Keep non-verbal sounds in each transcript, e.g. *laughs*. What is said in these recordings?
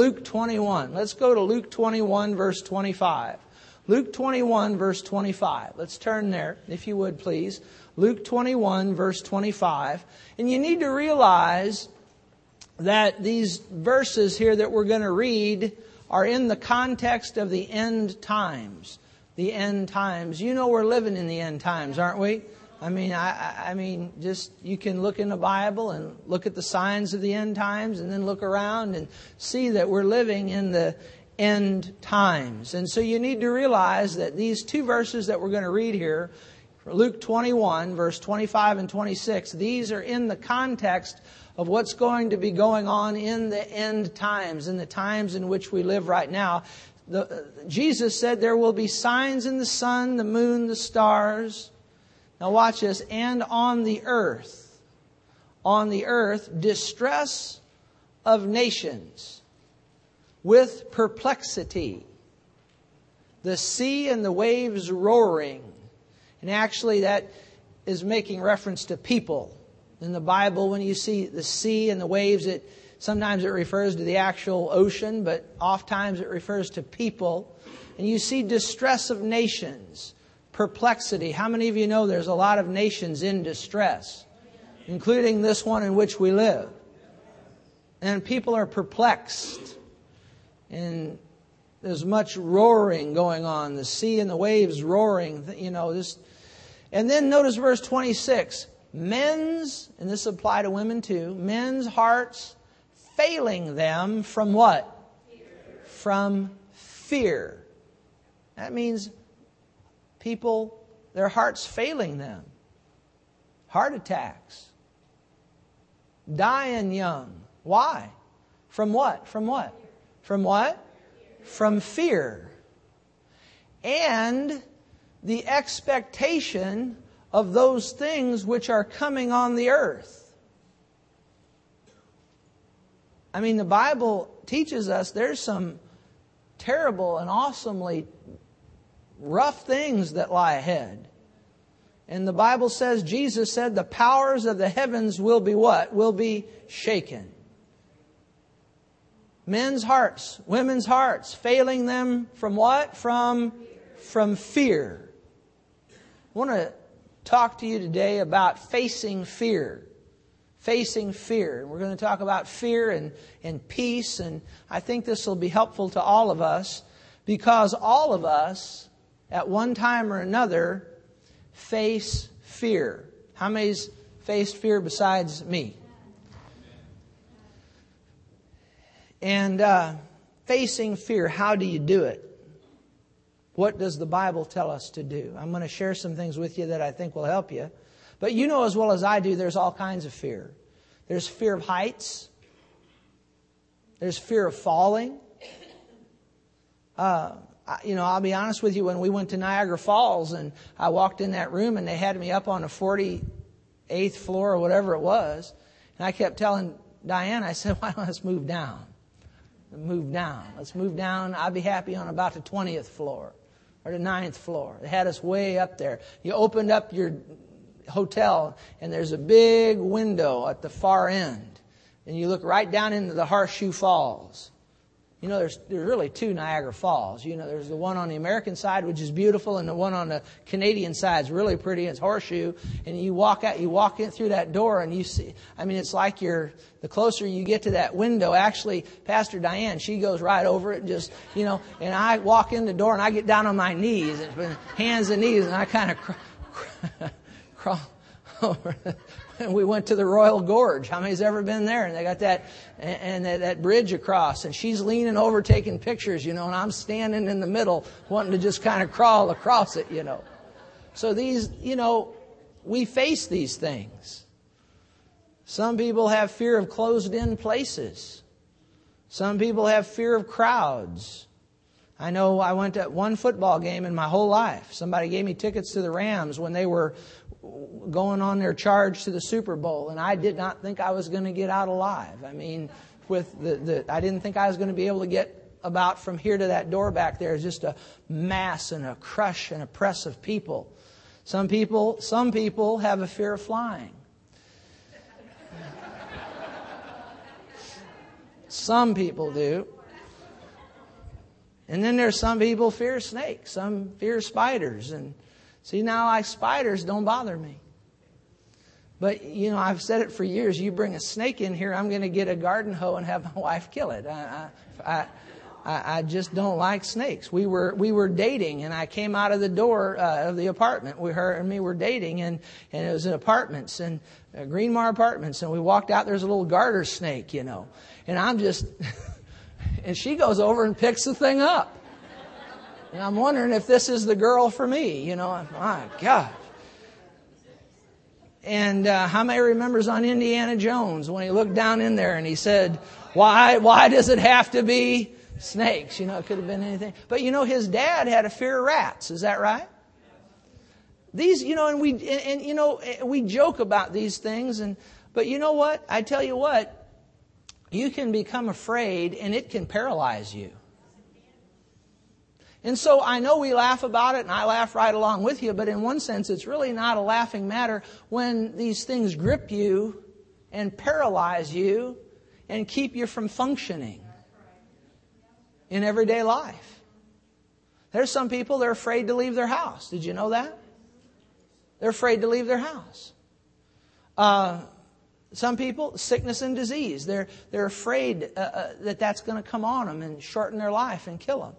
Luke 21. Let's go to Luke 21, verse 25. Luke 21, verse 25. Let's turn there, if you would, please. Luke 21, verse 25. And you need to realize that these verses here that we're going to read are in the context of the end times. The end times. You know we're living in the end times, aren't we? I mean, I, I mean, just you can look in the Bible and look at the signs of the end times, and then look around and see that we're living in the end times. And so you need to realize that these two verses that we're going to read here, Luke 21, verse 25 and 26, these are in the context of what's going to be going on in the end times, in the times in which we live right now. The, Jesus said there will be signs in the sun, the moon, the stars. Now watch this. And on the earth, on the earth, distress of nations with perplexity. The sea and the waves roaring. And actually, that is making reference to people in the Bible, when you see the sea and the waves, it sometimes it refers to the actual ocean, but oftentimes it refers to people. And you see distress of nations, perplexity. How many of you know there's a lot of nations in distress, including this one in which we live? And people are perplexed. And there's much roaring going on, the sea and the waves roaring, you know, this. And then notice verse 26 men's, and this apply to women too, men's hearts failing them from what? Fear. From fear. That means people, their hearts failing them. Heart attacks. Dying young. Why? From what? From what? From what? From fear. And the expectation of those things which are coming on the earth. I mean, the Bible teaches us there's some terrible and awesomely rough things that lie ahead. And the Bible says, Jesus said, the powers of the heavens will be what? Will be shaken. Men's hearts, women's hearts, failing them from what? From, from fear. I want to talk to you today about facing fear. Facing fear. We're going to talk about fear and, and peace, and I think this will be helpful to all of us because all of us, at one time or another, face fear. How many's faced fear besides me? And uh, facing fear, how do you do it? What does the Bible tell us to do? I'm going to share some things with you that I think will help you. But you know as well as I do, there's all kinds of fear. There's fear of heights. There's fear of falling. Uh, you know, I'll be honest with you, when we went to Niagara Falls and I walked in that room and they had me up on the 48th floor or whatever it was, and I kept telling Diane, I said, *laughs* why don't let's move down? Move down. Let's move down. I'll be happy on about the 20th floor or the ninth floor. They had us way up there. You opened up your hotel and there's a big window at the far end. And you look right down into the Horseshoe Falls. You know, there's, there's really two Niagara Falls. You know, there's the one on the American side, which is beautiful, and the one on the Canadian side is really pretty. It's horseshoe. And you walk out, you walk in through that door and you see, I mean, it's like you're, the closer you get to that window, actually, Pastor Diane, she goes right over it and just, you know, and I walk in the door and I get down on my knees, and hands and knees, and I kind of crawl, *laughs* crawl over *laughs* we went to the Royal Gorge. How many's ever been there? And they got that and that, that bridge across, and she's leaning over taking pictures, you know, and I'm standing in the middle, wanting to just kind of crawl across it, you know. So these, you know, we face these things. Some people have fear of closed in places. Some people have fear of crowds. I know I went to one football game in my whole life. Somebody gave me tickets to the Rams when they were going on their charge to the Super Bowl, and I did not think I was going to get out alive. I mean, with the, the I didn't think I was going to be able to get about from here to that door back there. is just a mass and a crush and a press of people. Some people, some people have a fear of flying. Some people do. And then there's some people fear snakes, some fear spiders. And see, now like spiders don't bother me. But, you know, I've said it for years. You bring a snake in here, I'm going to get a garden hoe and have *laughs* my wife kill it. I, I, I, I just don't like snakes. We were, we were dating and I came out of the door uh, of the apartment. We, her and me were dating and, and it was in apartments and uh, Greenmar apartments. And we walked out, there's a little garter snake, you know. And I'm just, *laughs* And she goes over and picks the thing up. And I'm wondering if this is the girl for me, you know. My God. And uh, how many remembers on Indiana Jones when he looked down in there and he said, "Why? Why does it have to be snakes? You know, it could have been anything." But you know, his dad had a fear of rats. Is that right? These, you know, and we and, and you know we joke about these things, and but you know what? I tell you what, you can become afraid and it can paralyze you. And so I know we laugh about it and I laugh right along with you, but in one sense it's really not a laughing matter when these things grip you and paralyze you and keep you from functioning in everyday life. There's some people, they're afraid to leave their house. Did you know that? They're afraid to leave their house. Uh, some people, sickness and disease, they're, they're afraid uh, uh, that that's going to come on them and shorten their life and kill them.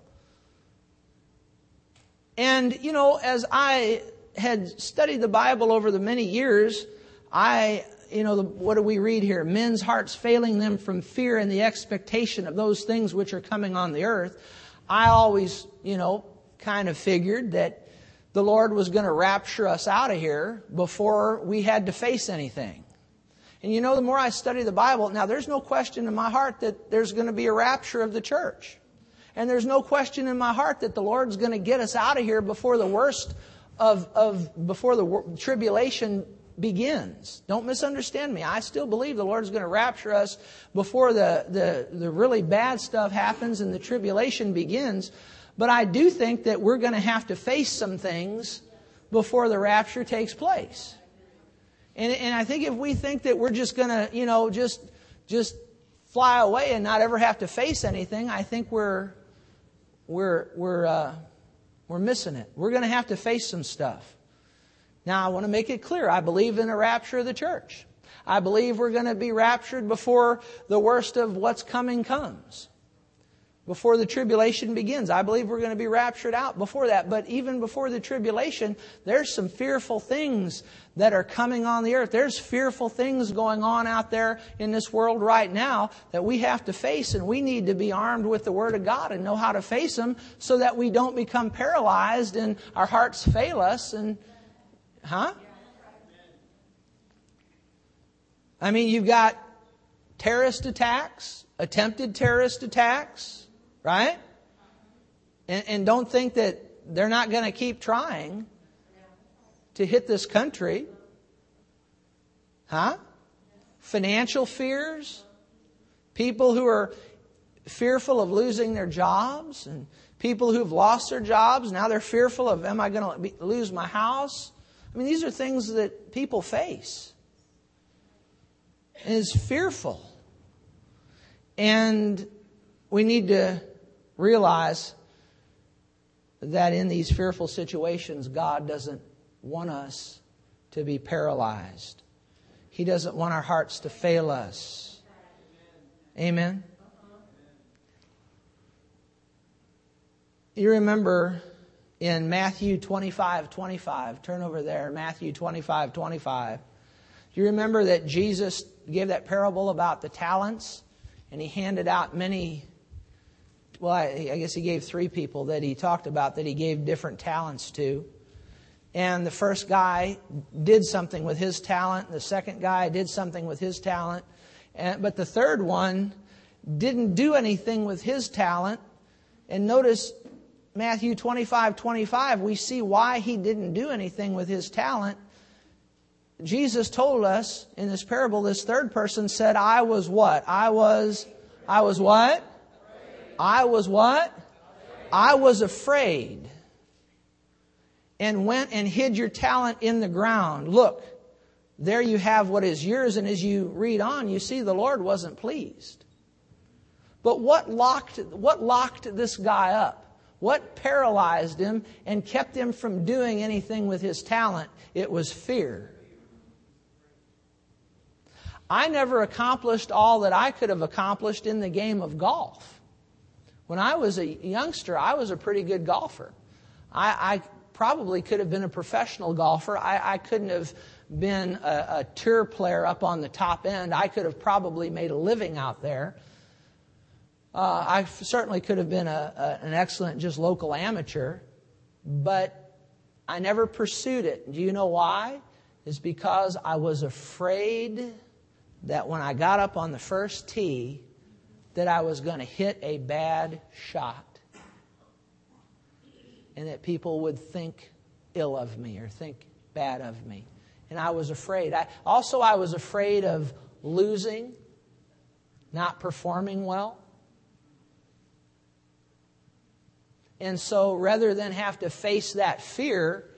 And, you know, as I had studied the Bible over the many years, I, you know, the, what do we read here? Men's hearts failing them from fear and the expectation of those things which are coming on the earth. I always, you know, kind of figured that the Lord was going to rapture us out of here before we had to face anything. And you know, the more I study the Bible, now there's no question in my heart that there's going to be a rapture of the church. And there's no question in my heart that the Lord's going to get us out of here before the worst of, of before the tribulation begins. Don't misunderstand me. I still believe the Lord's going to rapture us before the, the, the really bad stuff happens and the tribulation begins. But I do think that we're going to have to face some things before the rapture takes place. And, and I think if we think that we're just going to, you know, just, just fly away and not ever have to face anything, I think we're, we're, we're, uh, we're missing it. We're going to have to face some stuff. Now, I want to make it clear. I believe in a rapture of the church. I believe we're going to be raptured before the worst of what's coming comes before the tribulation begins. I believe we're going to be raptured out before that. But even before the tribulation, there's some fearful things that are coming on the earth. There's fearful things going on out there in this world right now that we have to face, and we need to be armed with the Word of God and know how to face them so that we don't become paralyzed and our hearts fail us. And, huh? I mean, you've got terrorist attacks, attempted terrorist attacks Right? And, and don't think that they're not going to keep trying to hit this country. Huh? Financial fears? People who are fearful of losing their jobs and people who've lost their jobs now they're fearful of am i going to lose my house i mean these are things that people face and it's fearful and we need to realize that in these fearful situations, God doesn't want us to be paralyzed. He doesn't want our hearts to fail us. Amen. You remember in Matthew 25 25, turn over there, Matthew 25 25. Do you remember that Jesus gave that parable about the talents and he handed out many well, I, I guess he gave three people that he talked about that he gave different talents to. And the first guy did something with his talent. The second guy did something with his talent. And, but the third one didn't do anything with his talent. And notice Matthew 25, 25, we see why he didn't do anything with his talent. Jesus told us in this parable, this third person said, I was what? I was, I was what? I was what? I was afraid and went and hid your talent in the ground. Look, there you have what is yours, and as you read on, you see the Lord wasn't pleased. But what locked, what locked this guy up? What paralyzed him and kept him from doing anything with his talent? It was fear. I never accomplished all that I could have accomplished in the game of golf. When I was a youngster, I was a pretty good golfer. I, I probably could have been a professional golfer. I, I couldn't have been a, a, tour player up on the top end. I could have probably made a living out there. Uh, I certainly could have been a, a, an excellent just local amateur, but I never pursued it. Do you know why? It's because I was afraid that when I got up on the first tee, that I was going to hit a bad shot. And that people would think ill of me or think bad of me. And I was afraid. I, also, I was afraid of losing, not performing well. And so rather than have to face that fear,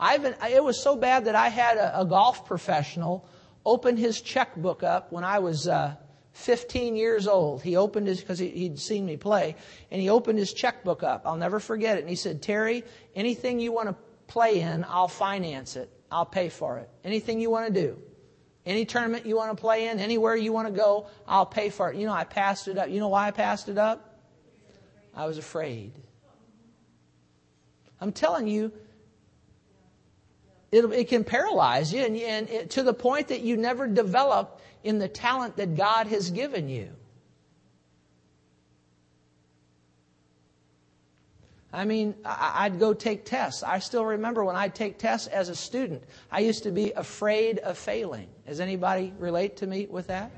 I've it was so bad that I had a, a golf professional open his checkbook up when I was uh, 15 years old. He opened his, because he, he'd seen me play, and he opened his checkbook up. I'll never forget it. And he said, Terry, anything you want to play in, I'll finance it. I'll pay for it. Anything you want to do. Any tournament you want to play in, anywhere you want to go, I'll pay for it. You know, I passed it up. You know why I passed it up? I was afraid. I'm telling you, it, it can paralyze you and, and it, to the point that you never develop in the talent that God has given you. I mean, I'd go take tests. I still remember when I'd take tests as a student, I used to be afraid of failing. Does anybody relate to me with that?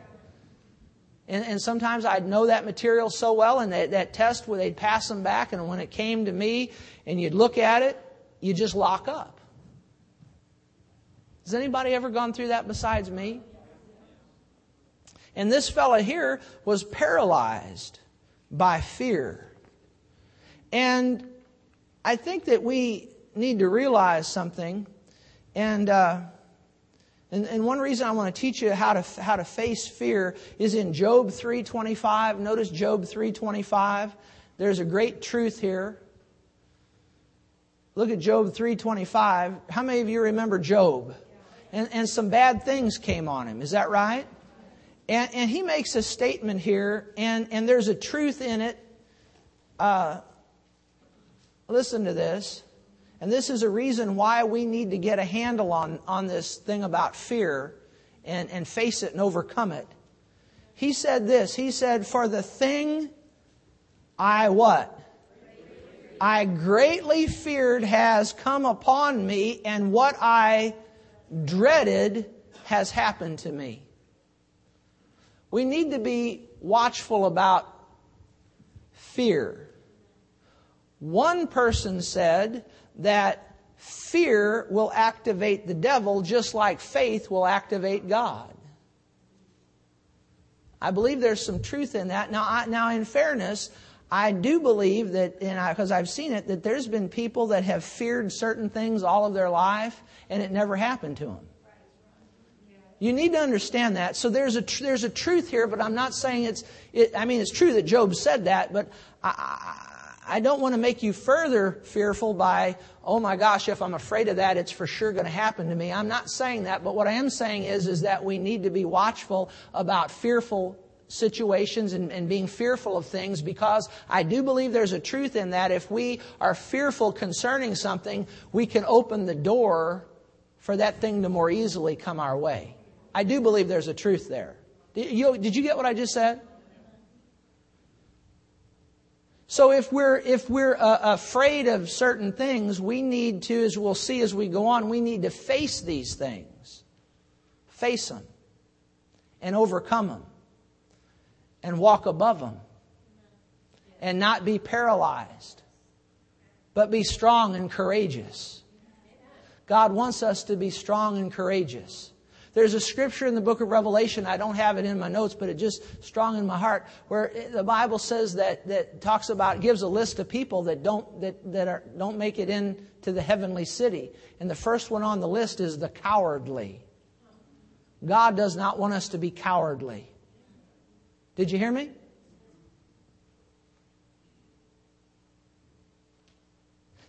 And, and sometimes I'd know that material so well, and that, that test where they'd pass them back, and when it came to me, and you'd look at it, you just lock up. Has anybody ever gone through that besides me? And this fella here was paralyzed by fear. And I think that we need to realize something. And, uh, and, and one reason I want to teach you how to, how to face fear is in Job 3.25. Notice Job 3.25. There's a great truth here. Look at Job 3.25. How many of you remember Job? and, and some bad things came on him. Is that right? And, and he makes a statement here, and, and there's a truth in it. Uh, listen to this. And this is a reason why we need to get a handle on, on this thing about fear and, and face it and overcome it. He said this. He said, For the thing I what? I greatly feared has come upon me, and what I dreaded has happened to me. We need to be watchful about fear. One person said that fear will activate the devil just like faith will activate God. I believe there's some truth in that. Now, I, now in fairness, I do believe that, because I've seen it, that there's been people that have feared certain things all of their life, and it never happened to them. You need to understand that. So there's a tr- there's a truth here, but I'm not saying it's. It, I mean, it's true that Job said that, but I, I, don't want to make you further fearful by, oh my gosh, if I'm afraid of that, it's for sure going to happen to me. I'm not saying that, but what I am saying is, is that we need to be watchful about fearful situations and, and, being fearful of things because I do believe there's a truth in that. If we are fearful concerning something, we can open the door for that thing to more easily come our way. I do believe there's a truth there. Did you, did you get what I just said? So if we're if we're uh, afraid of certain things, we need to, as we'll see as we go on, we need to face these things, face them, and overcome them and walk above them and not be paralyzed, but be strong and courageous. God wants us to be strong and courageous. There's a scripture in the book of Revelation, I don't have it in my notes, but it just strong in my heart, where the Bible says that, that talks about, gives a list of people that don't, that, that are, don't make it into the heavenly city. And the first one on the list is the cowardly. God does not want us to be cowardly. Did you hear me?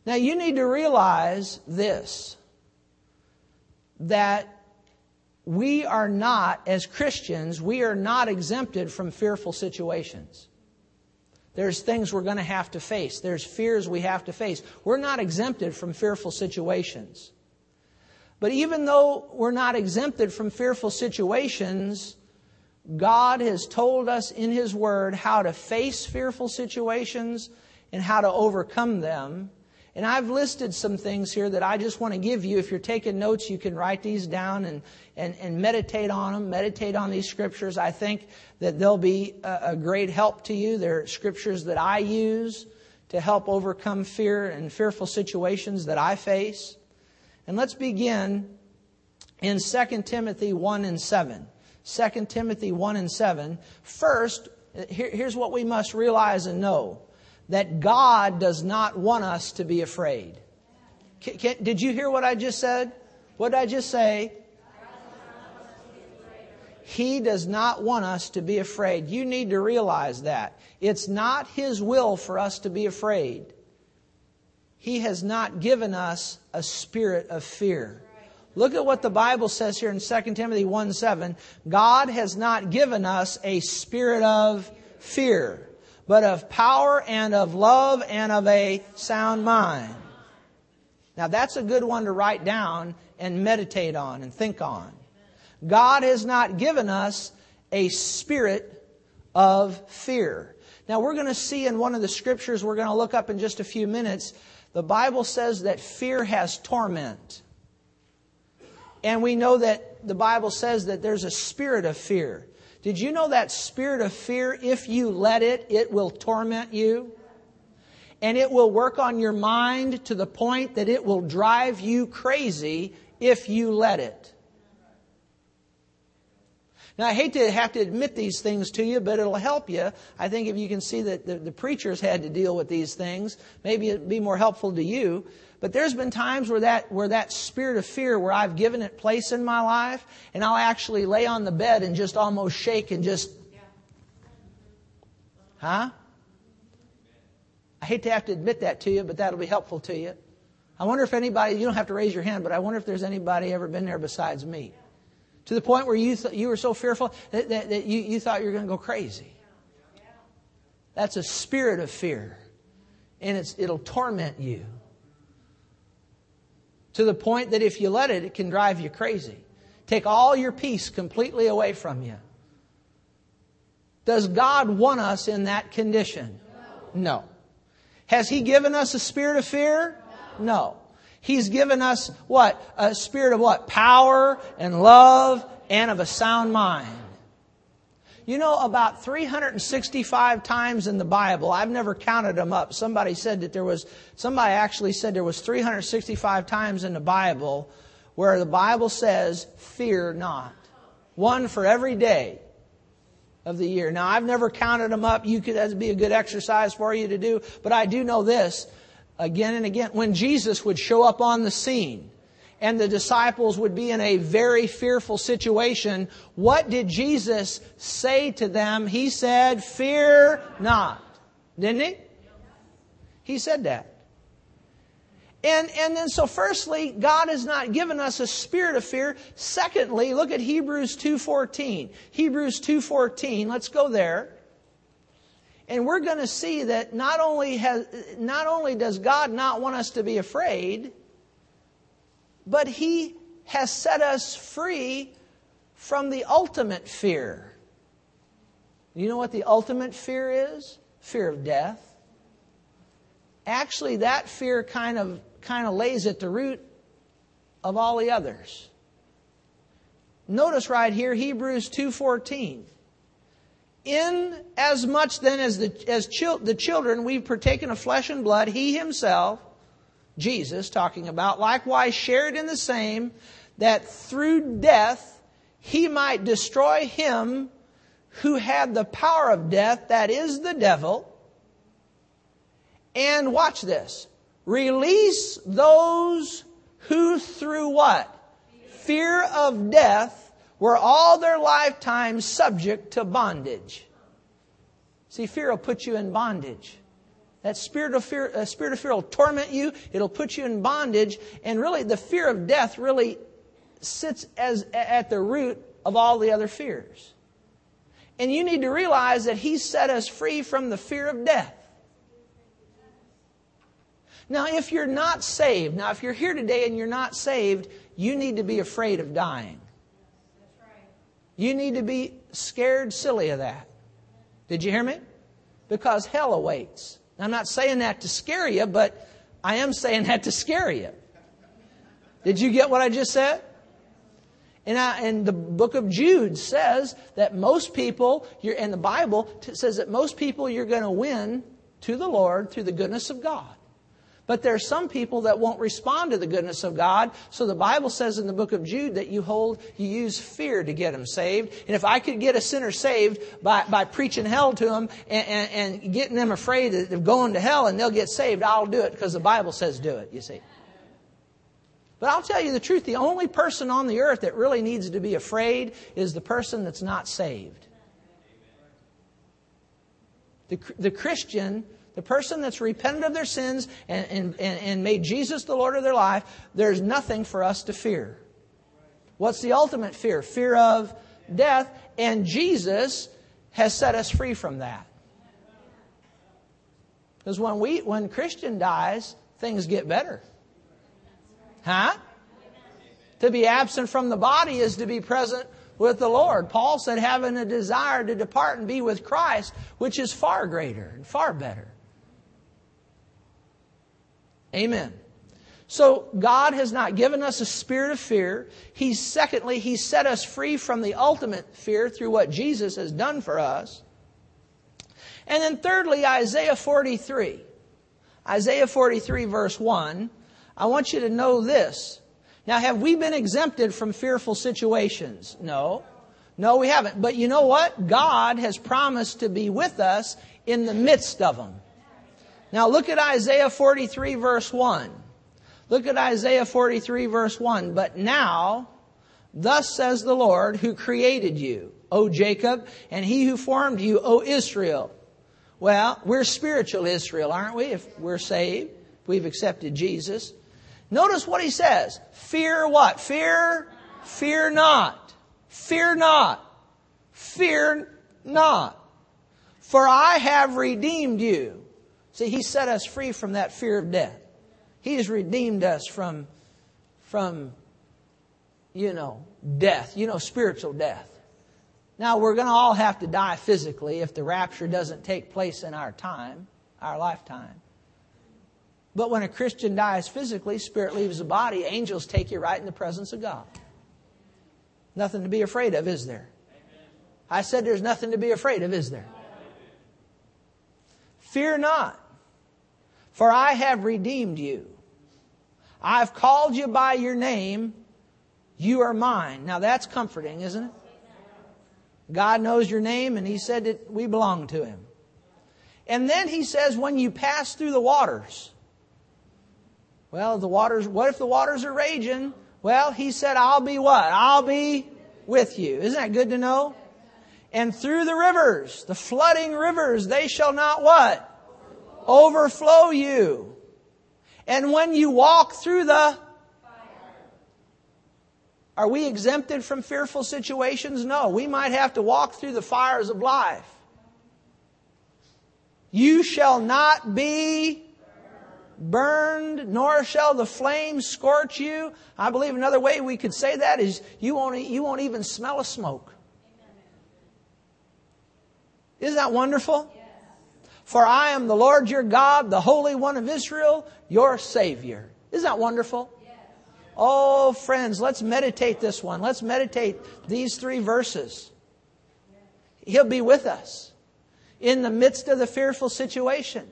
Now you need to realize this that we are not, as Christians, we are not exempted from fearful situations. There's things we're going to have to face. There's fears we have to face. We're not exempted from fearful situations. But even though we're not exempted from fearful situations, God has told us in His Word how to face fearful situations and how to overcome them. And I've listed some things here that I just want to give you. If you're taking notes, you can write these down and, and, and meditate on them, meditate on these scriptures. I think that they'll be a, a great help to you. They're scriptures that I use to help overcome fear and fearful situations that I face. And let's begin in 2 Timothy 1 and 7. 2 Timothy 1 and 7. First, here, here's what we must realize and know that God does not want us to be afraid. Can, can, did you hear what I just said? What did I just say? He does not want us to be afraid. You need to realize that. It's not His will for us to be afraid. He has not given us a spirit of fear. Look at what the Bible says here in 2 Timothy 1 7. God has not given us a spirit of fear but of power and of love and of a sound mind. Now that's a good one to write down and meditate on and think on. God has not given us a spirit of fear. Now we're going to see in one of the scriptures we're going to look up in just a few minutes, the Bible says that fear has torment. And we know that the Bible says that there's a spirit of fear. Did you know that spirit of fear, if you let it, it will torment you? And it will work on your mind to the point that it will drive you crazy if you let it. Now, I hate to have to admit these things to you, but it'll help you. I think if you can see that the, the preachers had to deal with these things, maybe it'd be more helpful to you. But there's been times where that, where that spirit of fear, where I've given it place in my life, and I'll actually lay on the bed and just almost shake and just, huh? I hate to have to admit that to you, but that'll be helpful to you. I wonder if anybody, you don't have to raise your hand, but I wonder if there's anybody ever been there besides me. To the point where you, th- you were so fearful that, that, that you, you thought you were going to go crazy. That's a spirit of fear. And it's, it'll torment you to the point that if you let it, it can drive you crazy. Take all your peace completely away from you. Does God want us in that condition? No. Has He given us a spirit of fear? No. He's given us what? A spirit of what? Power and love and of a sound mind. You know, about 365 times in the Bible, I've never counted them up. Somebody said that there was, somebody actually said there was 365 times in the Bible where the Bible says, fear not. One for every day of the year. Now, I've never counted them up. You could, that'd be a good exercise for you to do. But I do know this, again and again, when Jesus would show up on the scene, and the disciples would be in a very fearful situation, what did Jesus say to them? He said, Fear not. Didn't he? He said that. And, and then so firstly, God has not given us a spirit of fear. Secondly, look at Hebrews 2.14. Hebrews 2.14, let's go there. And we're going to see that not only, has, not only does God not want us to be afraid, but He has set us free from the ultimate fear. You know what the ultimate fear is? Fear of death. Actually, that fear kind of, kind of lays at the root of all the others. Notice right here, Hebrews 2.14. In as much then as the, as chil- the children we've partaken of flesh and blood, he himself Jesus talking about, likewise shared in the same, that through death he might destroy him who had the power of death, that is the devil. And watch this. Release those who through what? Fear of death were all their lifetime subject to bondage. See, fear will put you in bondage. That spirit of fear, uh, spirit of fear will torment you. It'll put you in bondage. And really, the fear of death really sits as, at the root of all the other fears. And you need to realize that He set us free from the fear of death. Now, if you're not saved, now if you're here today and you're not saved, you need to be afraid of dying. You need to be scared silly of that. Did you hear me? Because hell awaits. I'm not saying that to scare you, but I am saying *laughs* that to scare you. Did you get what I just said? And, I, and the book of Jude says that most people, and the Bible says that most people you're going to win to the Lord through the goodness of God. But there are some people that won't respond to the goodness of God. So the Bible says in the book of Jude that you hold, you use fear to get them saved. And if I could get a sinner saved by, by preaching hell to them and, and, and getting them afraid of going to hell and they'll get saved, I'll do it because the Bible says do it, you see. But I'll tell you the truth, the only person on the earth that really needs to be afraid is the person that's not saved. The, the Christian, the person that's repented of their sins and, and, and made Jesus the Lord of their life, there's nothing for us to fear. What's the ultimate fear? Fear of death, and Jesus has set us free from that. Because when we when Christian dies, things get better. Huh? To be absent from the body is to be present with the Lord. Paul said, having a desire to depart and be with Christ, which is far greater and far better. Amen. So God has not given us a spirit of fear. He's secondly, He set us free from the ultimate fear through what Jesus has done for us. And then thirdly, Isaiah 43. Isaiah 43 verse 1 I want you to know this. Now, have we been exempted from fearful situations? No. No, we haven't. But you know what? God has promised to be with us in the midst of them. Now, look at Isaiah 43, verse 1. Look at Isaiah 43, verse 1. But now, thus says the Lord who created you, O Jacob, and he who formed you, O Israel. Well, we're spiritual Israel, aren't we? If we're saved, if we've accepted Jesus. Notice what he says. Fear what? Fear, fear not. Fear not. Fear not. For I have redeemed you. See, he set us free from that fear of death. He has redeemed us from, from, you know, death, you know, spiritual death. Now, we're going to all have to die physically if the rapture doesn't take place in our time, our lifetime. But when a Christian dies physically, spirit leaves the body, angels take you right in the presence of God. Nothing to be afraid of, is there? I said there's nothing to be afraid of, is there? Fear not, for I have redeemed you. I've called you by your name. You are mine. Now that's comforting, isn't it? God knows your name and He said that we belong to Him. And then He says, when you pass through the waters, well, the waters, what if the waters are raging? Well, he said, I'll be what? I'll be with you. Isn't that good to know? And through the rivers, the flooding rivers, they shall not what? Overflow you. And when you walk through the fire, are we exempted from fearful situations? No. We might have to walk through the fires of life. You shall not be burned, nor shall the flames scorch you. I believe another way we could say that is you won't, you won't even smell a smoke. Isn't that wonderful? For I am the Lord your God, the Holy One of Israel, your Savior. Isn't that wonderful? Oh, friends, let's meditate this one. Let's meditate these three verses. He'll be with us in the midst of the fearful situation.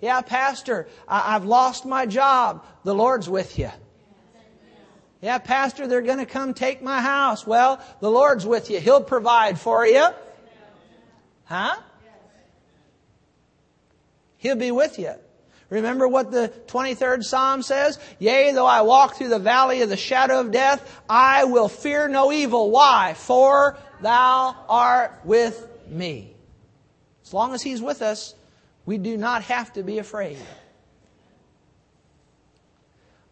Yeah, Pastor, I- have lost my job. The Lord's with you. Yeah, Pastor, they're going to come take my house. Well, the Lord's with you. He'll provide for you. Huh? He'll be with you. Remember what the 23rd Psalm says? Yea, though I walk through the valley of the shadow of death, I will fear no evil. Why? For thou art with me. As long as He's with us, We do not have to be afraid.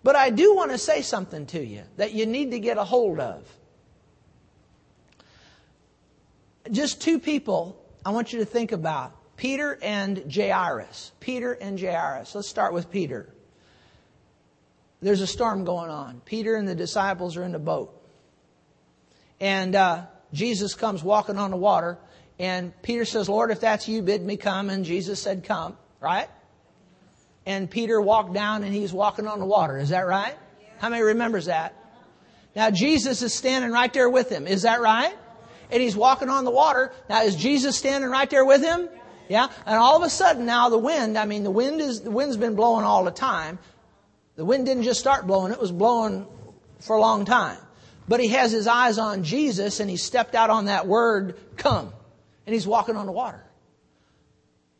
But I do want to say something to you that you need to get a hold of. Just two people I want you to think about Peter and Jairus. Peter and Jairus. Let's start with Peter. There's a storm going on. Peter and the disciples are in the boat. And uh, Jesus comes walking on the water. And Peter says, Lord, if that's you, bid me come. And Jesus said, Come, right? and Peter walked down and he's walking on the water. Is that right? How many remembers that? Now Jesus is standing right there with him. Is that right? And he's walking on the water. Now is Jesus standing right there with him? Yeah. And all of a sudden now the wind, I mean the wind is, the wind's been blowing all the time. The wind didn't just start blowing, it was blowing for a long time. But he has his eyes on Jesus and he stepped out on that word, come. And he's walking on the water.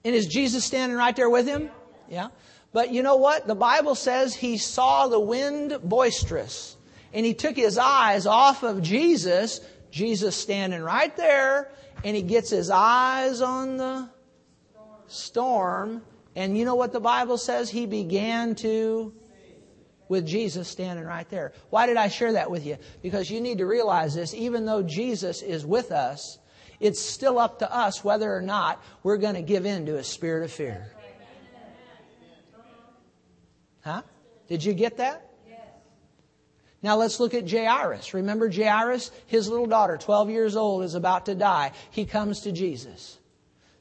And is Jesus standing right there with him? Yeah. But you know what? The Bible says he saw the wind boisterous and he took his eyes off of Jesus, Jesus standing right there, and he gets his eyes on the storm. And you know what the Bible says? He began to with Jesus standing right there. Why did I share that with you? Because you need to realize this, even though Jesus is with us, it's still up to us whether or not we're going to give in to a spirit of fear. Huh? Did you get that? Yes. Now let's look at Jairus. Remember Jairus? His little daughter, 12 years old, is about to die. He comes to Jesus.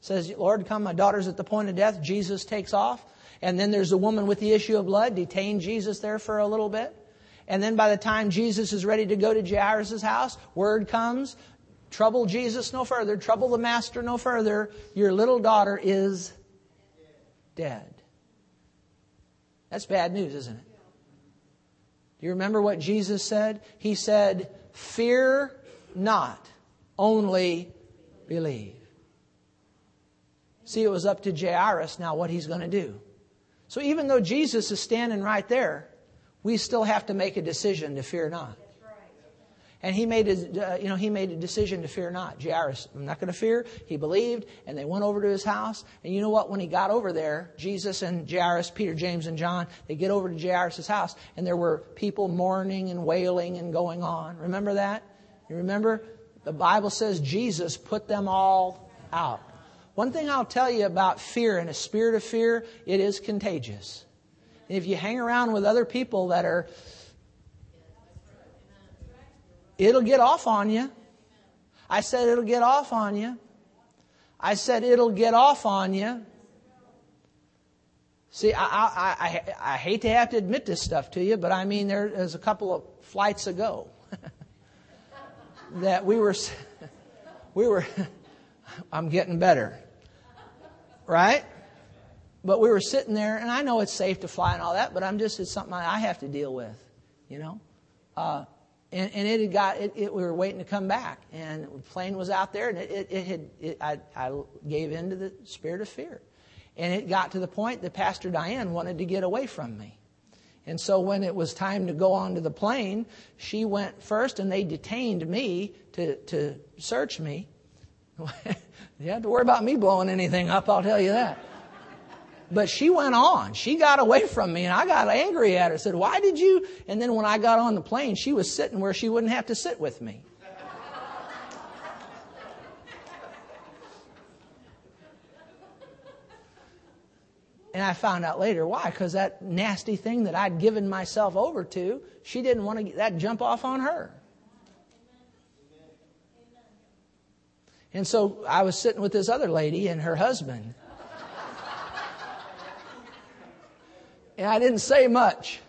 Says, Lord, come, my daughter's at the point of death. Jesus takes off. And then there's a woman with the issue of blood, detained Jesus there for a little bit. And then by the time Jesus is ready to go to Jairus' house, word comes, trouble Jesus no further, trouble the master no further. Your little daughter is dead. That's bad news, isn't it? Do you remember what Jesus said? He said, Fear not, only believe. See, it was up to Jairus now what he's going to do. So even though Jesus is standing right there, we still have to make a decision to fear not. And he made a, uh, you know, he made a decision to fear not. Jairus, I'm not going to fear. He believed, and they went over to his house. And you know what? When he got over there, Jesus and Jairus, Peter, James, and John, they get over to Jairus' house, and there were people mourning and wailing and going on. Remember that? You remember? The Bible says Jesus put them all out. One thing I'll tell you about fear and a spirit of fear, it is contagious. And if you hang around with other people that are It'll get off on you. I said it'll get off on you. I said it'll get off on you. See, I, I, I, I hate to have to admit this stuff to you, but I mean, there was a couple of flights ago *laughs* that we were, *laughs* we were, *laughs* I'm getting better, right? But we were sitting there, and I know it's safe to fly and all that, but I'm just, it's something I have to deal with, you know? Uh, and, and it had got it, it, we were waiting to come back and the plane was out there and it, it, it had it, I, I gave in to the spirit of fear and it got to the point that pastor diane wanted to get away from me and so when it was time to go onto the plane she went first and they detained me to, to search me *laughs* you have to worry about me blowing anything up i'll tell you that but she went on. She got away from me and I got angry at her. said, why did you? And then when I got on the plane, she was sitting where she wouldn't have to sit with me. And I found out later why, because that nasty thing that I'd given myself over to, she didn't want to get that jump off on her. And so I was sitting with this other lady and her husband. And I didn't say much.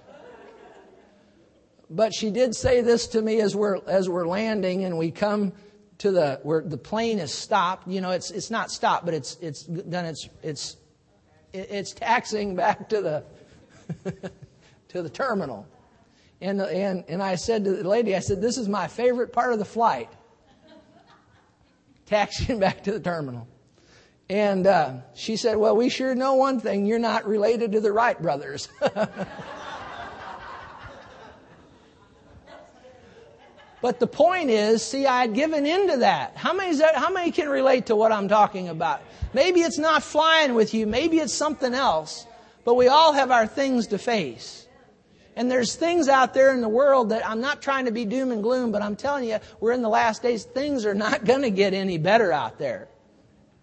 But she did say this to me as we're, as we're landing and we come to the, where the plane is stopped. You know, it's, it's not stopped, but it's, it's done its, it's, it's taxing back to the, *laughs* to the terminal. And, and, and I said to the lady, I said, this is my favorite part of the flight. Taxiing *laughs* back to the terminal. And uh, she said, Well, we sure know one thing you're not related to the Wright brothers. *laughs* But the point is, see, I had given into that. How many, that, how many can relate to what I'm talking about? Maybe it's not flying with you. Maybe it's something else. But we all have our things to face. And there's things out there in the world that I'm not trying to be doom and gloom, but I'm telling you, we're in the last days. Things are not going to get any better out there.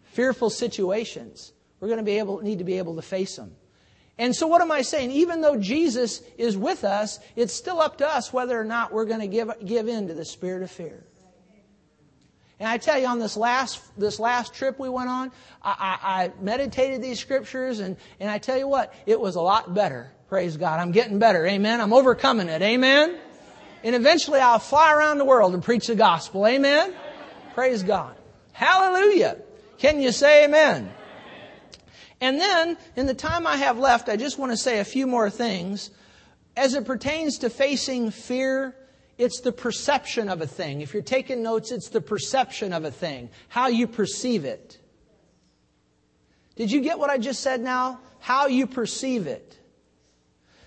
Fearful situations. We're going to be able, need to be able to face them. And so what am I saying? Even though Jesus is with us, it's still up to us whether or not we're going to give, give in to the spirit of fear. And I tell you, on this last, this last trip we went on, I, I, I meditated these scriptures and, and I tell you what, it was a lot better. Praise God. I'm getting better. Amen. I'm overcoming it. Amen. And eventually I'll fly around the world and preach the gospel. Amen. Praise God. Hallelujah. Can you say amen? And then, in the time I have left, I just want to say a few more things. As it pertains to facing fear, it's the perception of a thing. If you're taking notes, it's the perception of a thing, how you perceive it. Did you get what I just said now? How you perceive it.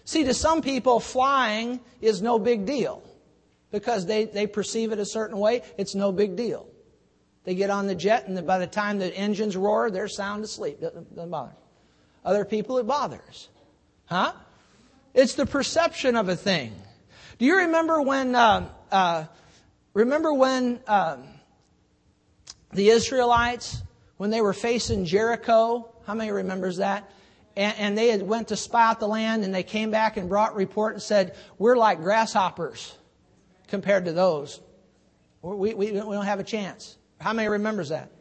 See, to some people, flying is no big deal because they, they perceive it a certain way. It's no big deal. They get on the jet, and by the time the engines roar, they're sound asleep. Doesn't, bother. Other people, it bothers. Huh? It's the perception of a thing. Do you remember when? Uh, uh, remember when uh, the Israelites, when they were facing Jericho? How many remembers that? And, and they had went to spy out the land, and they came back and brought report and said, "We're like grasshoppers compared to those. We, we, we don't have a chance." How many remembers that?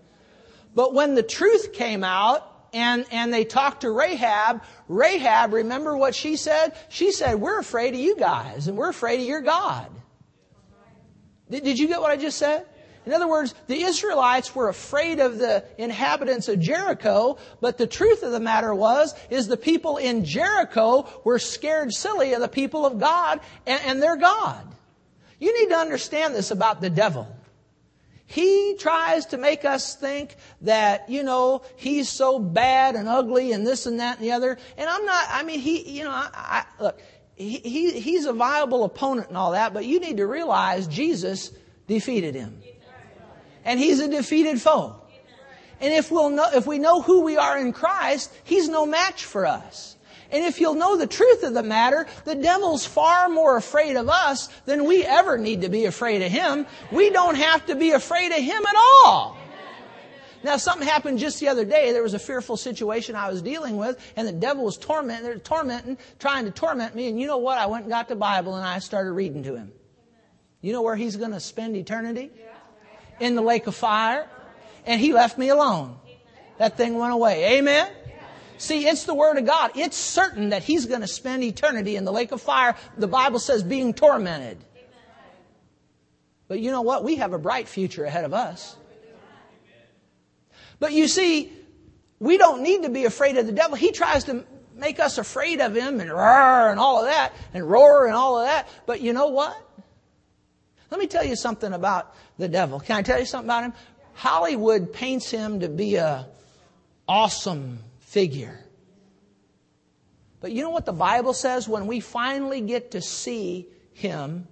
But when the truth came out and, and they talked to Rahab, Rahab, remember what she said? She said, we're afraid of you guys and we're afraid of your God. Did, did you get what I just said? In other words, the Israelites were afraid of the inhabitants of Jericho, but the truth of the matter was, is the people in Jericho were scared silly of the people of God and, and their God. You need to understand this about the devil. He tries to make us think that, you know, he's so bad and ugly and this and that and the other. And I'm not, I mean, he, you know, I, I, look, he, he, he's a viable opponent and all that, but you need to realize Jesus defeated him. And he's a defeated foe. And if we'll know, if we know who we are in Christ, he's no match for us. And if you'll know the truth of the matter, the devil's far more afraid of us than we ever need to be afraid of him. We don't have to be afraid of him at all. Now, something happened just the other day. There was a fearful situation I was dealing with, and the devil was tormenting, tormenting, trying to torment me. And you know what? I went and got the Bible and I started reading to him. You know where he's going to spend eternity? In the lake of fire. And he left me alone. That thing went away. Amen? See, it's the Word of God. It's certain that he's going to spend eternity in the lake of fire. The Bible says being tormented. But you know what? We have a bright future ahead of us. But you see, we don't need to be afraid of the devil. He tries to make us afraid of him and roar and all of that and roar and all of that. But you know what? Let me tell you something about the devil. Can I tell you something about him? Hollywood paints him to be a awesome figure. But you know what the Bible says? When we finally get to see him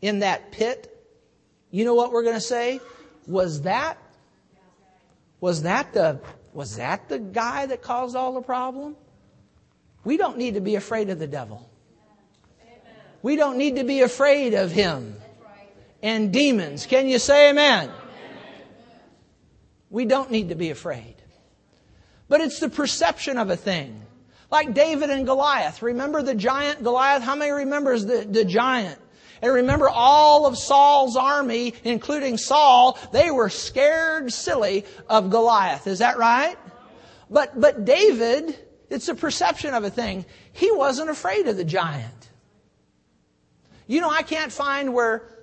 in that pit, you know what we're going to say? Was that, was that the, was that the guy that caused all the problem? We don't need to be afraid of the devil. We don't need to be afraid of him and demons. Can you say amen? We don't need to be afraid. But it's the perception of a thing. Like David and Goliath. Remember the giant Goliath? How many remembers the, the giant? And remember all of Saul's army, including Saul, they were scared silly of Goliath. Is that right? But, but David, it's a perception of a thing. He wasn't afraid of the giant. You know, I can't find where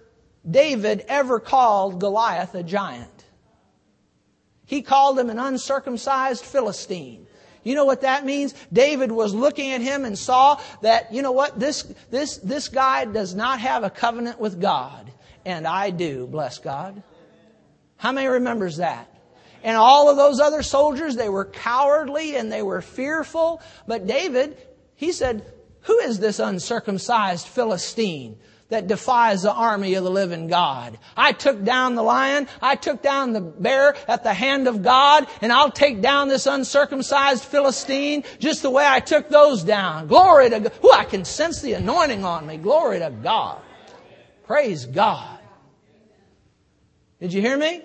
David ever called Goliath a giant. He called him an uncircumcised Philistine. You know what that means? David was looking at him and saw that, you know what, this, this, this guy does not have a covenant with God. And I do, bless God. How many remembers that? And all of those other soldiers, they were cowardly and they were fearful. But David, he said, who is this uncircumcised Philistine that defies the army of the living God. I took down the lion, I took down the bear at the hand of God, and I'll take down this uncircumcised Philistine just the way I took those down. Glory to God. Ooh, I can sense the anointing on me. Glory to God. Praise God. Did you hear me?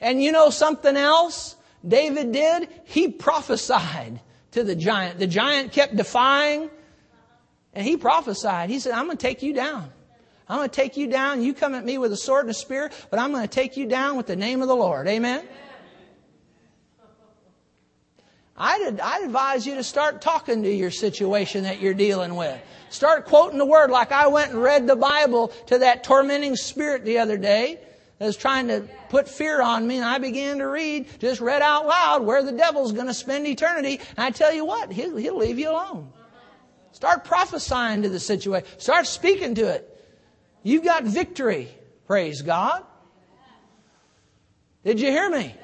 And you know something else David did? He prophesied to the giant. The giant kept defying and he prophesied. He said, I'm going to take you down. I'm going to take you down. You come at me with a sword and a spear, but I'm going to take you down with the name of the Lord. Amen? I'd, I'd advise you to start talking to your situation that you're dealing with. Start quoting the word like I went and read the Bible to that tormenting spirit the other day that was trying to put fear on me and I began to read, just read out loud where the devil's going to spend eternity. And I tell you what, he'll, he'll leave you alone. Start prophesying to the situation. Start speaking to it. You've got victory. Praise God. Did you hear me?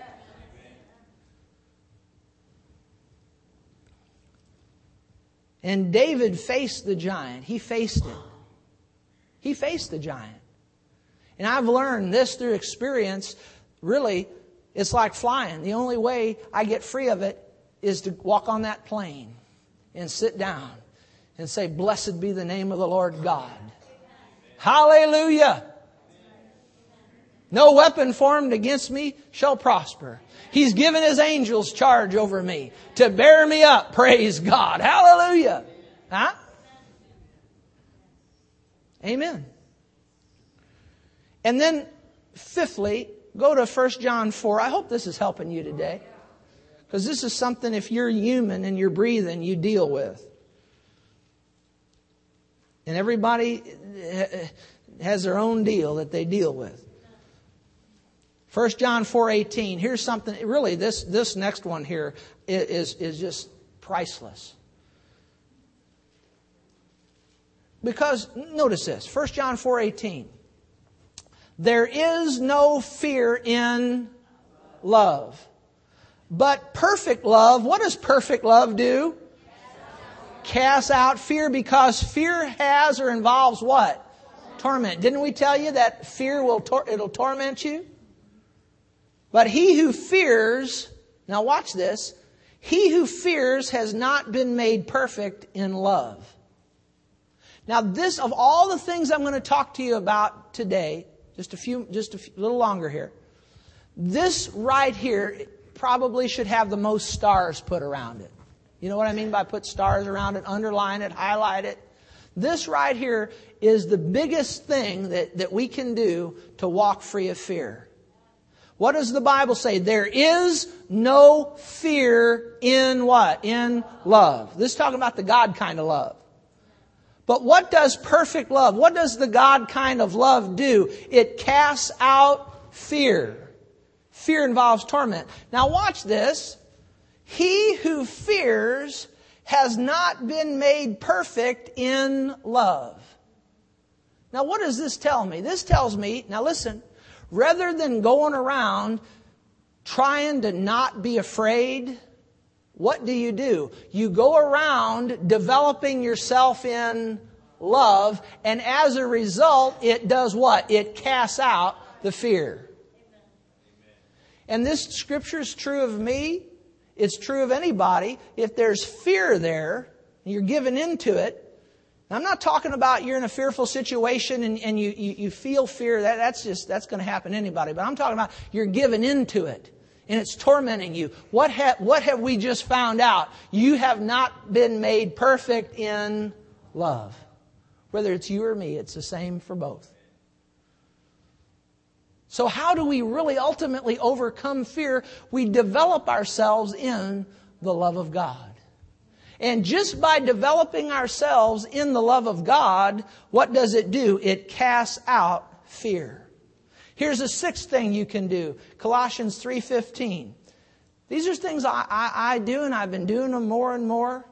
And David faced the giant. He faced it. He faced the giant. And I've learned this through experience. Really, it's like flying. The only way I get free of it is to walk on that plane and sit down and say, Blessed be the name of the Lord God. Hallelujah. No weapon formed against me shall prosper. He's given his angels charge over me to bear me up. Praise God. Hallelujah. Huh? Amen. And then, fifthly, go to 1 John 4. I hope this is helping you today. Because this is something, if you're human and you're breathing, you deal with. And everybody uh, has their own deal that they deal with. 1 John 4:18. Here's something really this this next one here is is just priceless. Because notice this, 1 John 4:18. There is no fear in love. But perfect love, what does perfect love do? Cast out fear because fear has or involves what? Torment. Didn't we tell you that fear will tor- it'll torment you? But he who fears, now watch this, he who fears has not been made perfect in love. Now this, of all the things I'm going to talk to you about today, just a few, just a few, little longer here, this right here probably should have the most stars put around it. You know what I mean by put stars around it, underline it, highlight it? This right here is the biggest thing that, that we can do to walk free of fear. What does the Bible say? There is no fear in what? In love. This is talking about the God kind of love. But what does perfect love, what does the God kind of love do? It casts out fear. Fear involves torment. Now watch this. He who fears has not been made perfect in love. Now, what does this tell me? This tells me, now listen, rather than going around trying to not be afraid, what do you do? You go around developing yourself in love, and as a result, it does what? It casts out the fear. And this scripture is true of me. It's true of anybody. If there's fear there, you're given into it, I'm not talking about you're in a fearful situation and, and you, you, you, feel fear. That, that's just, that's going to happen to anybody. But I'm talking about you're given into it and it's tormenting you. What, ha, what have we just found out? You have not been made perfect in love. Whether it's you or me, it's the same for both. So, how do we really ultimately overcome fear? We develop ourselves in the love of God. And just by developing ourselves in the love of God, what does it do? It casts out fear. Here's a sixth thing you can do. Colossians 3.15. These are things I, I, I do and I've been doing them more and more.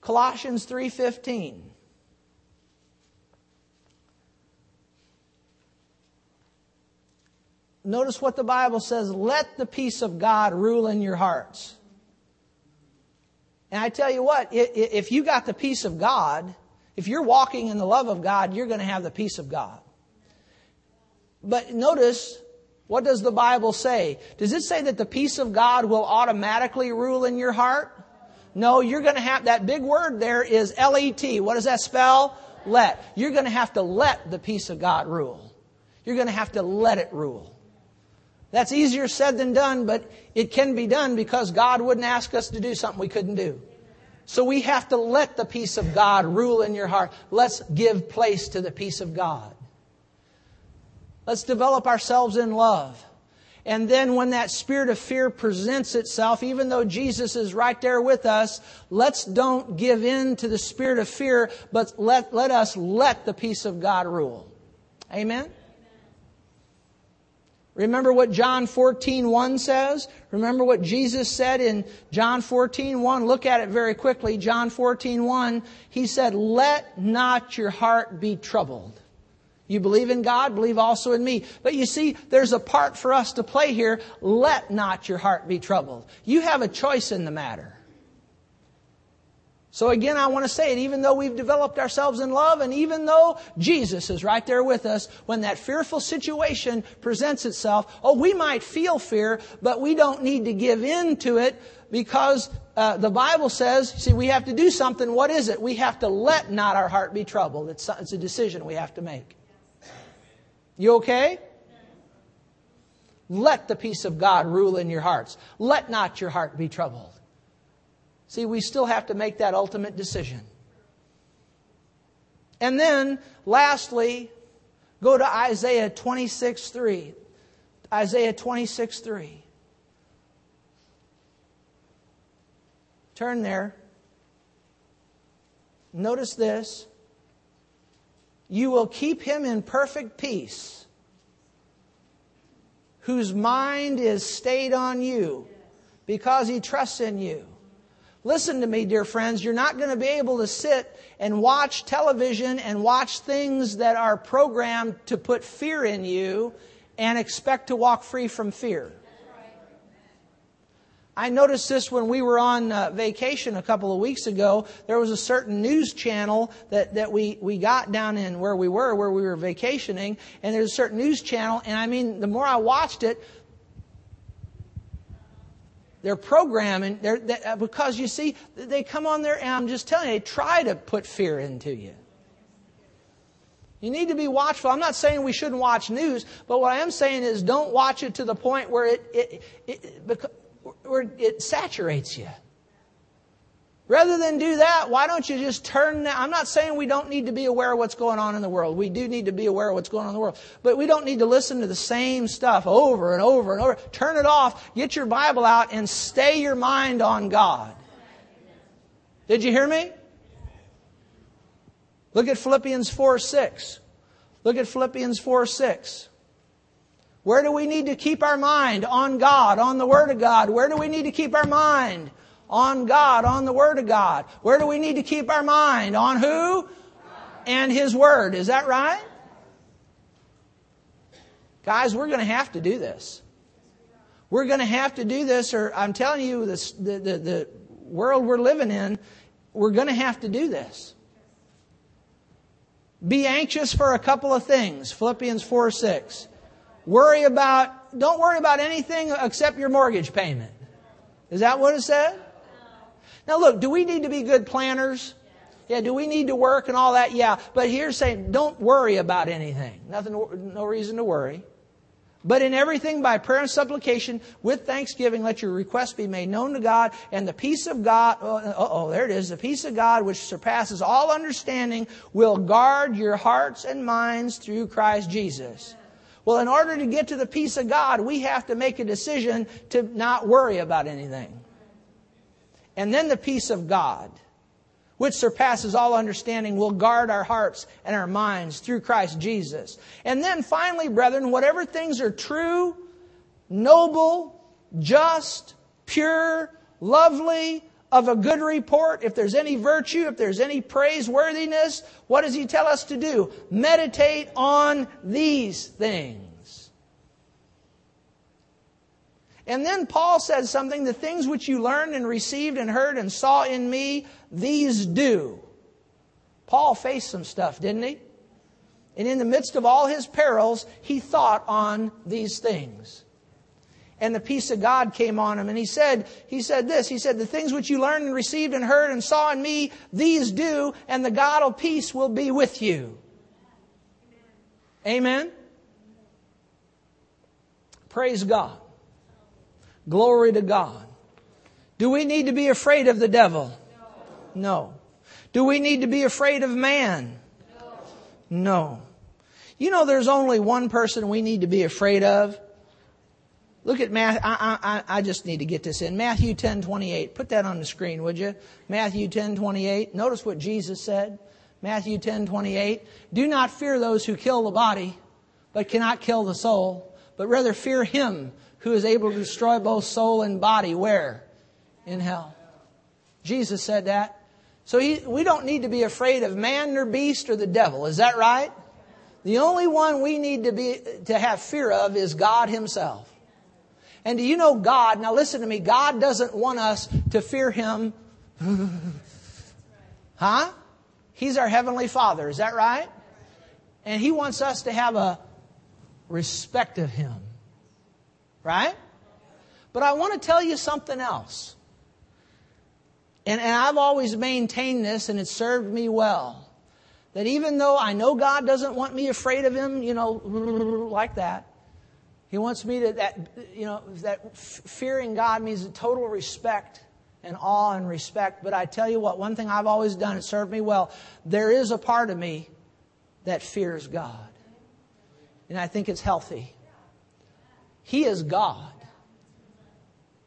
Colossians 3.15. Notice what the Bible says let the peace of God rule in your hearts. And I tell you what, if you got the peace of God, if you're walking in the love of God, you're going to have the peace of God. But notice, what does the Bible say? Does it say that the peace of God will automatically rule in your heart? No, you're going to have that big word there is L E T. What does that spell? Let. You're going to have to let the peace of God rule. You're going to have to let it rule. That's easier said than done, but it can be done because God wouldn't ask us to do something we couldn't do. So we have to let the peace of God rule in your heart. Let's give place to the peace of God. Let's develop ourselves in love. And then when that spirit of fear presents itself, even though Jesus is right there with us, let's don't give in to the spirit of fear, but let, let us let the peace of God rule. Amen? Remember what John 14, 1 says? Remember what Jesus said in John 14, 1? Look at it very quickly. John 14, 1. He said, Let not your heart be troubled. You believe in God, believe also in me. But you see, there's a part for us to play here. Let not your heart be troubled. You have a choice in the matter. So again, I want to say it, even though we've developed ourselves in love and even though Jesus is right there with us, when that fearful situation presents itself, oh, we might feel fear, but we don't need to give in to it because uh, the Bible says, see, we have to do something. What is it? We have to let not our heart be troubled. It's, it's a decision we have to make. You okay? Let the peace of God rule in your hearts. Let not your heart be troubled. See, we still have to make that ultimate decision. And then, lastly, go to Isaiah 26 3. Isaiah 26 3. Turn there. Notice this. You will keep him in perfect peace, whose mind is stayed on you, because he trusts in you. Listen to me, dear friends. You're not going to be able to sit and watch television and watch things that are programmed to put fear in you and expect to walk free from fear. I noticed this when we were on uh, vacation a couple of weeks ago. There was a certain news channel that, that we, we got down in where we were, where we were vacationing, and there's a certain news channel, and I mean, the more I watched it, they're programming, they're, they, uh, because you see, they come on there, and I'm just telling you, they try to put fear into you. You need to be watchful. I'm not saying we shouldn't watch news, but what I am saying is don't watch it to the point where it, it, it, where it saturates you. Rather than do that, why don't you just turn that? I'm not saying we don't need to be aware of what's going on in the world. We do need to be aware of what's going on in the world. But we don't need to listen to the same stuff over and over and over. Turn it off, get your Bible out, and stay your mind on God. Did you hear me? Look at Philippians 4 6. Look at Philippians 4 6. Where do we need to keep our mind? On God, on the Word of God. Where do we need to keep our mind? On God, on the Word of God. Where do we need to keep our mind? On who? And His Word. Is that right? Guys, we're going to have to do this. We're going to have to do this, or I'm telling you, this, the, the, the world we're living in, we're going to have to do this. Be anxious for a couple of things. Philippians 4 6. Worry about, don't worry about anything except your mortgage payment. Is that what it said? Now look, do we need to be good planners? Yeah, do we need to work and all that? Yeah. But here's saying, don't worry about anything. Nothing, no reason to worry. But in everything by prayer and supplication with thanksgiving, let your requests be made known to God, and the peace of God, oh, there it is, the peace of God which surpasses all understanding will guard your hearts and minds through Christ Jesus. Well, in order to get to the peace of God, we have to make a decision to not worry about anything. And then the peace of God, which surpasses all understanding, will guard our hearts and our minds through Christ Jesus. And then finally, brethren, whatever things are true, noble, just, pure, lovely, of a good report, if there's any virtue, if there's any praiseworthiness, what does he tell us to do? Meditate on these things. And then Paul said something, the things which you learned and received and heard and saw in me, these do. Paul faced some stuff, didn't he? And in the midst of all his perils, he thought on these things. And the peace of God came on him. And he said, he said this, he said, the things which you learned and received and heard and saw in me, these do, and the God of peace will be with you. Amen? Praise God. Glory to God. Do we need to be afraid of the devil? No. Do we need to be afraid of man? No. You know, there's only one person we need to be afraid of. Look at Matthew. I, I, I just need to get this in. Matthew 10, 28. Put that on the screen, would you? Matthew 10, 28. Notice what Jesus said. Matthew 10, 28. Do not fear those who kill the body, but cannot kill the soul, but rather fear him who is able to destroy both soul and body. Where? In hell. Jesus said that. So he, we don't need to be afraid of man nor beast or the devil. Is that right? The only one we need to be, to have fear of is God himself. And do you know God? Now listen to me. God doesn't want us to fear him. *laughs* huh? He's our heavenly father. Is that right? And he wants us to have a respect of him. Right? But I want to tell you something else. And, and I've always maintained this, and it served me well. That even though I know God doesn't want me afraid of Him, you know, *laughs* like that, He wants me to, that, you know, that fearing God means a total respect and awe and respect. But I tell you what, one thing I've always done, it served me well. There is a part of me that fears God. And I think it's healthy. He is God.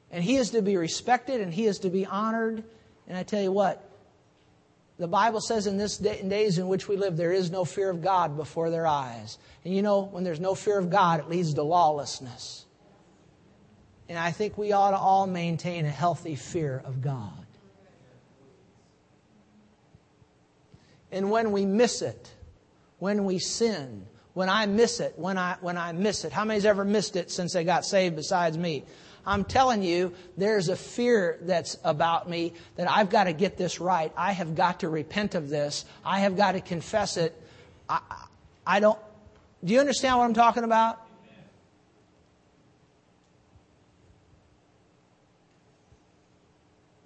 And He is to be respected and He is to be honored. And I tell you what, the Bible says in this day, in days in which we live, there is no fear of God before their eyes. And you know, when there's no fear of God, it leads to lawlessness. And I think we ought to all maintain a healthy fear of God. And when we miss it, when we sin, when I miss it, when I, when I miss it. How many's ever missed it since they got saved besides me? I'm telling you, there's a fear that's about me that I've got to get this right. I have got to repent of this. I have got to confess it. I, I don't, do you understand what I'm talking about?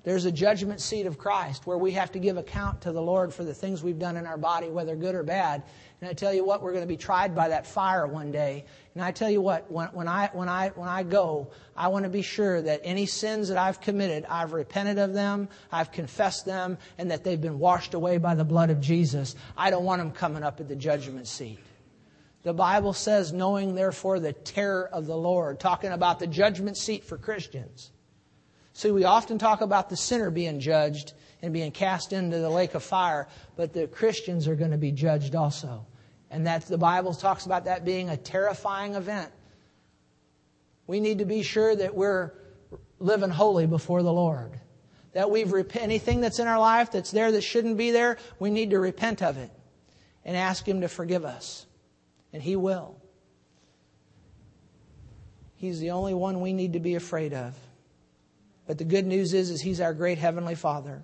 There's a judgment seat of Christ where we have to give account to the Lord for the things we've done in our body, whether good or bad. And I tell you what, we're going to be tried by that fire one day. And I tell you what, when, when, I, when, I, when I go, I want to be sure that any sins that I've committed, I've repented of them, I've confessed them, and that they've been washed away by the blood of Jesus. I don't want them coming up at the judgment seat. The Bible says, knowing therefore the terror of the Lord, talking about the judgment seat for Christians. See, we often talk about the sinner being judged and being cast into the lake of fire, but the Christians are going to be judged also. And that the Bible talks about that being a terrifying event. We need to be sure that we're living holy before the Lord. That we've repent anything that's in our life that's there that shouldn't be there, we need to repent of it and ask Him to forgive us. And He will. He's the only one we need to be afraid of. But the good news is, is he's our great heavenly Father.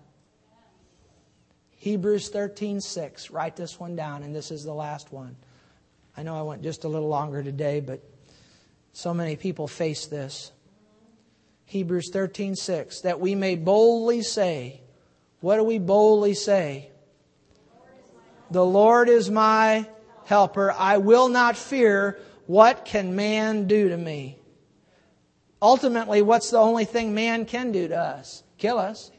Hebrews 13, 6. Write this one down, and this is the last one. I know I went just a little longer today, but so many people face this. Hebrews 13, 6. That we may boldly say, what do we boldly say? The Lord is my helper. I will not fear. What can man do to me? Ultimately, what's the only thing man can do to us? Kill us.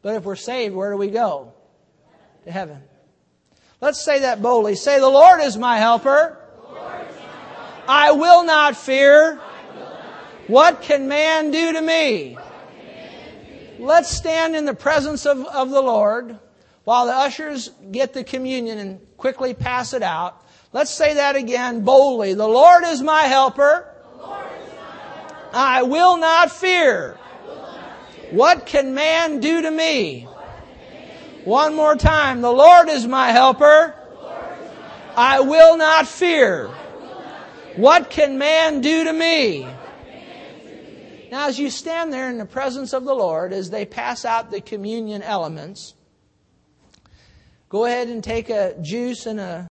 But if we're saved, where do we go? To heaven. Let's say that boldly. Say, The Lord is my helper. I will not fear. What can man do to me? Let's stand in the presence of, of the Lord while the ushers get the communion and quickly pass it out. Let's say that again boldly. The Lord is my helper. I will not fear. What can man do to me? One more time. The Lord is my helper. I will not fear. What can man do to me? Now, as you stand there in the presence of the Lord, as they pass out the communion elements, go ahead and take a juice and a